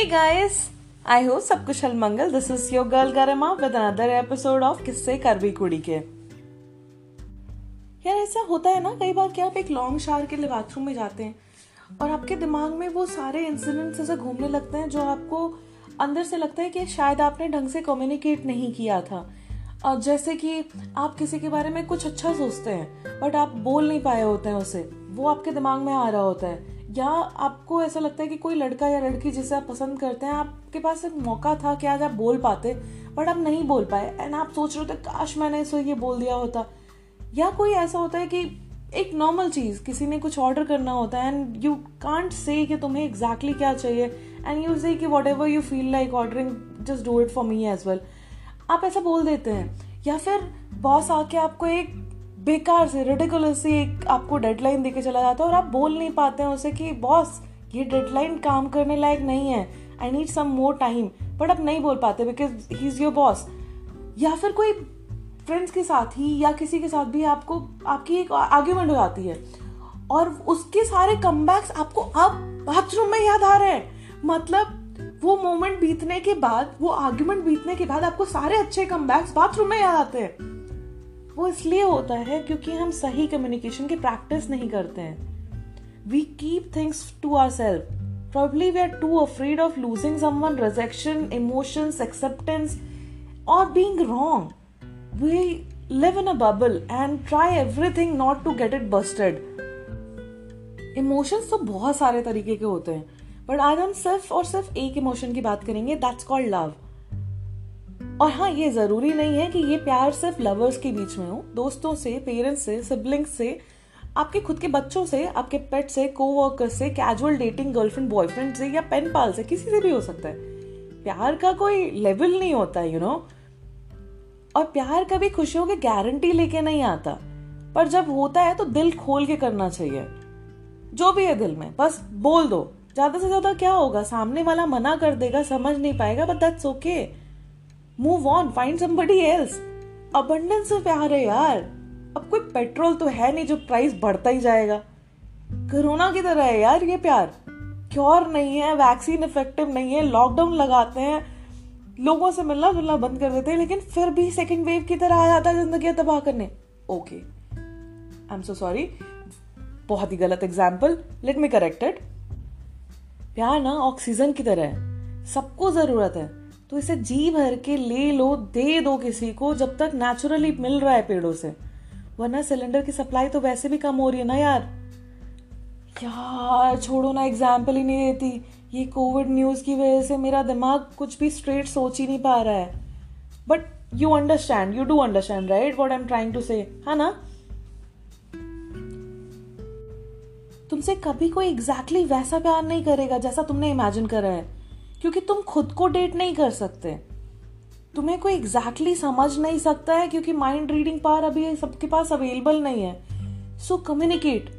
Guys, I hope सब कुशल मंगल. This is your girl Garima with another episode of Kisse Karvi Kudi के. यार ऐसा होता है ना कई बार कि आप एक लॉन्ग शावर के लिए बाथरूम में जाते हैं और आपके दिमाग में वो सारे इंसिडेंट्स ऐसे घूमने लगते हैं जो आपको अंदर से लगता है कि शायद आपने ढंग से कम्युनिकेट नहीं किया था। और जैसे कि आप किसी के बारे में कुछ अच्छा सोचते हैं बट आप बोल नहीं पाए होते हैं उसे। वो आपके दिमाग में आ रहा होता है। या आपको ऐसा लगता है कि कोई लड़का या लड़की जिसे आप पसंद करते हैं, आपके पास एक मौका था कि आज आप बोल पाते, बट आप नहीं बोल पाए। एंड आप सोच रहे होते, काश मैंने इसे ये बोल दिया होता। या कोई ऐसा होता है कि एक नॉर्मल चीज़, किसी ने कुछ ऑर्डर करना होता है एंड यू कांट से कि तुम्हें एग्जैक्टली exactly क्या चाहिए एंड यू से कि whatever you feel like ordering just do it for me as well आप ऐसा बोल देते हैं, या फिर बॉस आके आपको एक बेकार से रेडिकुलस से एक आपको डेडलाइन देके चला जाता है और आप बोल नहीं पाते हैं उसे कि, बॉस, ये डेडलाइन काम करने लायक नहीं है। I need some more time but आप नहीं बोल पाते because he is your boss या फिर कोई फ्रेंड्स के साथ ही या किसी के साथ भी आपको, आपकी एक आर्ग्यूमेंट हो जाती है। और उसके सारे कम आपको अब बाथरूम में याद आ रहे हैं। मतलब वो मोमेंट बीतने के बाद, वो आर्ग्यूमेंट बीतने के बाद आपको सारे अच्छे कम बाथरूम में याद आते हैं। वो इसलिए होता है क्योंकि हम सही कम्युनिकेशन की प्रैक्टिस नहीं करते हैं। We keep things to our self probably we are too afraid of losing someone rejection emotions acceptance और being wrong we live in a bubble and try everything not to get it busted emotions तो बहुत सारे तरीके के होते हैं but आज हम सिर्फ़ और सिर्फ़ एक इमोशन की बात करेंगे दैट्स कॉल्ड लव और हाँ ये ज़रूरी नहीं है कि ये प्यार सिर्फ़ लवर्स के बीच में हो। दोस्तों से पेरेंट्स से सिबलिंग्स से, आपके खुद के बच्चों से, आपके पेट से कोवर्कर से कैजुअल डेटिंग गर्लफ्रेंड बॉयफ्रेंड से या पेन पाल से, किसी से भी हो सकता है। प्यार का कोई लेवल नहीं होता यू you नो know? और प्यार कभी खुशियों की गारंटी लेके नहीं आता। पर जब होता है तो दिल खोल के करना चाहिए। जो भी है दिल में, बस बोल दो। ज़्यादा से ज़्यादा क्या होगा? सामने वाला मना कर देगा, समझ नहीं पाएगा but that's okay move on find somebody else abundance से प्यार है यार। अब कोई पेट्रोल तो है नहीं जो प्राइस बढ़ता ही जाएगा। कोरोना की तरह है यार ये प्यार। क्योर नहीं है वैक्सीन इफ़ेक्टिव नहीं है लॉकडाउन लगाते हैं। लोगों से मिलना जुलना बंद कर देते हैं, लेकिन फिर भी सेकेंड वेव की तरह आ जाता है ज़िंदगी तबाह करने। Okay I am so sorry बहुत ही गलत एग्ज़ाम्पल लेट मी करेक्टेड प्यार ना ऑक्सीजन की तरह है। सबको ज़रूरत है। तो इसे जी भर के ले लो, दे दो किसी को, जब तक नेचुरली मिल रहा है पेड़ों से। वरना सिलेंडर की सप्लाई तो वैसे भी कम हो रही है ना यार? यार, छोड़ो ना एग्ज़ाम्पल ही नहीं देती। ये कोविड न्यूज़ की वजह से मेरा दिमाग कुछ भी स्ट्रेट सोच ही नहीं पा रहा है। But you understand you do understand right what I am trying to say है ना? तुमसे कभी कोई एग्जैक्टली exactly वैसा प्यार नहीं करेगा जैसा तुमने इमेजिन करा है। क्योंकि तुम खुद को डेट नहीं कर सकते। तुम्हें कोई एग्जैक्टली exactly समझ नहीं सकता है क्योंकि माइंड रीडिंग पावर अभी सबके पास अवेलेबल नहीं है। सो कम्युनिकेट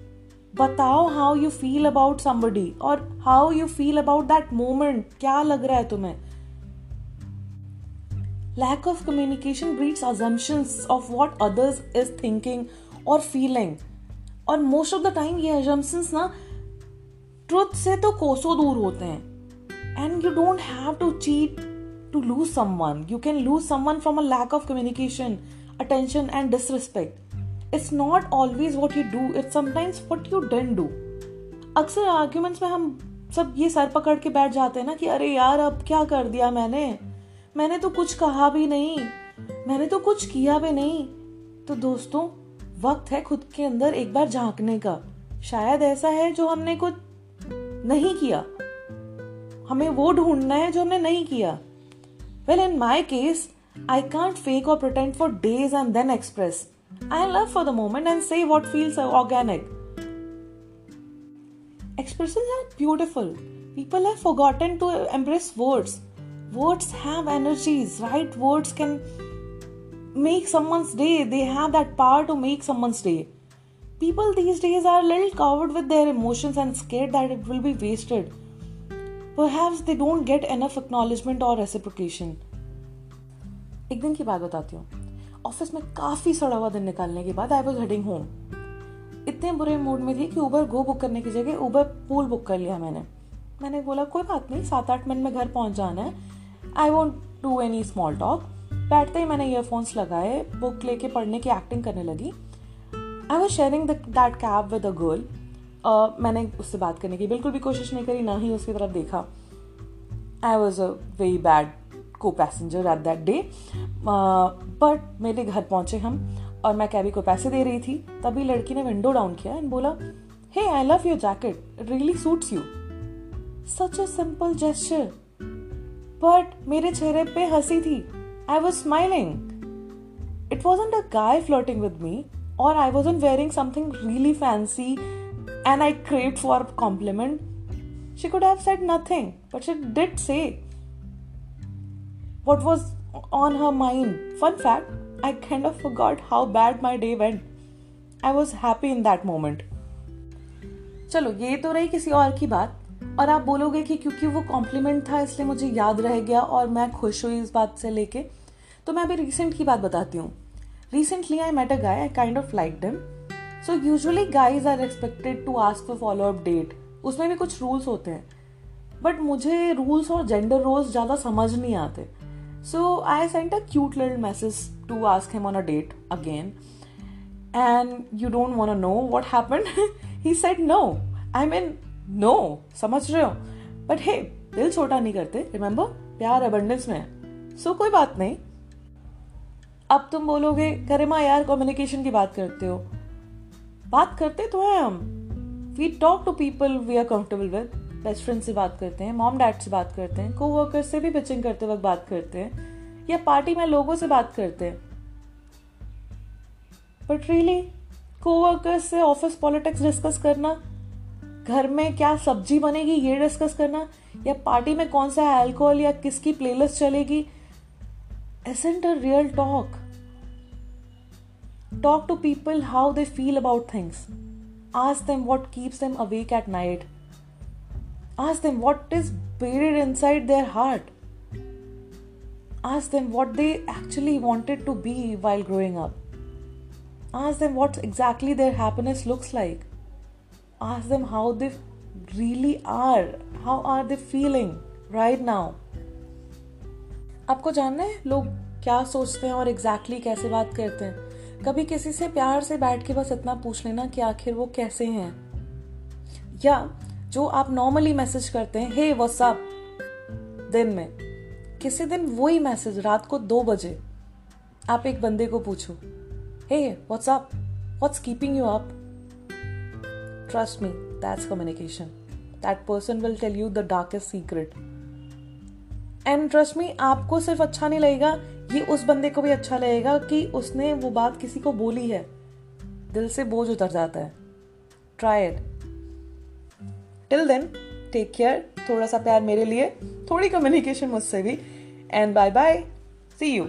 बताओ how you feel about somebody और how you feel about that moment क्या लग रहा है तुम्हें? Lack of communication breeds assumptions of what others is thinking और फीलिंग और मोस्ट ऑफ़ द टाइम ये अजम्पशंस ना ट्रुथ से तो कोसों दूर होते हैं। And you don't have to cheat to lose someone you can lose someone from a lack of communication attention and disrespect it's not always what you do it's sometimes what you didn't do अक्सर arguments में हम सब ये sir पकड़ के बैठ जाते हैं ना कि अरे यार अब क्या कर दिया मैंने मैंने तो कुछ कहा भी नहीं मैंने तो कुछ किया भी नहीं तो दोस्तों वक्त है खुद के अंदर एक बार झांकने का शायद ऐसा है जो हमने कुछ नहीं किया हमें वो ढूंढना है जो हमने नहीं किया well in my case I can't fake और pretend for days and then express I love for the moment and say what feels organic expressions are beautiful. People have forgotten to embrace words. Words have energies, right? Words can make someone's day. They have that power to make someone's day. People these days are a little covered with their emotions and scared that it will be wasted. Perhaps they don't get enough acknowledgement or reciprocation. एक दिन की बात बताती हूँ। Office में काफ़ी सड़ा हुआ दिन निकालने के बाद आई वॉज़ हेडिंग होम इतने बुरे मूड में थी कि ऊबर गो बुक करने की जगह ऊबर पूल बुक कर लिया मैंने। मैंने बोला, कोई बात नहीं सात आठ मिनट में घर पहुँच जाना है। I won't do any small talk बैठते ही मैंने ईयरफोन्स लगाए बुक लेके पढ़ने की एक्टिंग करने लगी। I was sharing that cab with a girl मैंने उससे बात करने की बिल्कुल भी कोशिश नहीं करी, ना ही उसकी तरफ़ देखा। I was a very bad co passenger at that day but मेरे घर पहुँचे हम और मैं कैबी को पैसे दे रही थी। तभी लड़की ने विंडो डाउन किया एंड बोला hey I love your jacket really suits you such a simple gesture but मेरे चेहरे पे हँसी थी। I was smiling it was a guy floating with me और I was wearing something really fancy and I craved for a compliment, she could have said nothing, but she did say what was on her mind. Fun fact I kind of forgot how bad my day went. I was happy in that moment. चलो ये तो रही किसी और की बात और आप बोलोगे कि क्योंकि वो कॉम्प्लीमेंट था इसलिए मुझे याद रह गया और मैं खुश हुई इस बात से लेके तो मैं अभी रिसेंट की बात बताती हूँ recently I met a guy I kind of like him so usually guys are expected to ask for follow up date उसमें भी कुछ रूल्स होते हैं। बट मुझे रूल्स और जेंडर रोल्स ज़्यादा समझ नहीं आते। So I sent a cute little message to ask him on a date again and you don't want know what happen he said no I mean no समझ रहे हो? But हे दिल छोटा नहीं करते रिमेंबर प्यार अबंडेंस में सो so, कोई बात नहीं। अब तुम बोलोगे गरिमा यार कम्युनिकेशन की बात करते हो। बात करते तो हैं हम। We talk to people we are comfortable with best friend से बात करते हैं मॉम डैड से बात करते हैं को वर्कर से भी पिचिंग करते वक्त बात करते हैं, या पार्टी में लोगों से बात करते हैं। बट रियली को से ऑफ़िस पॉलिटिक्स डिस्कस करना, घर में क्या सब्ज़ी बनेगी ये डिस्कस करना, या पार्टी में कौन सा अल्कोहल या किसकी प्लेलिस्ट चलेगी isn't a real talk Talk to people how they feel about things. Ask them what keeps them awake at night. Ask them what is buried inside their heart. Ask them what they actually wanted to be while growing up. Ask them what exactly their happiness looks like. Ask them how they really are. How are they feeling right now? आपको जानना है लोग क्या सोचते हैं और exactly exactly कैसे बात करते हैं कभी किसी से प्यार से बैठ के बस इतना पूछ लेना कि आखिर वो कैसे हैं? या जो आप नॉर्मली मैसेज करते हैं हे व्हाट्सअप दिन में। किसी दिन वही मैसेज रात को दो बजे। आप एक बंदे को पूछो hey what's up what's keeping you up trust me that's communication that person will tell you the darkest secret and trust me आपको सिर्फ़ अच्छा नहीं लगेगा ये उस बंदे को भी अच्छा लगेगा कि उसने वो बात किसी को बोली है। दिल से बोझ उतर जाता है। Try it till then take care थोड़ा सा प्यार मेरे लिए, थोड़ी कम्युनिकेशन मुझसे भी। And bye bye see you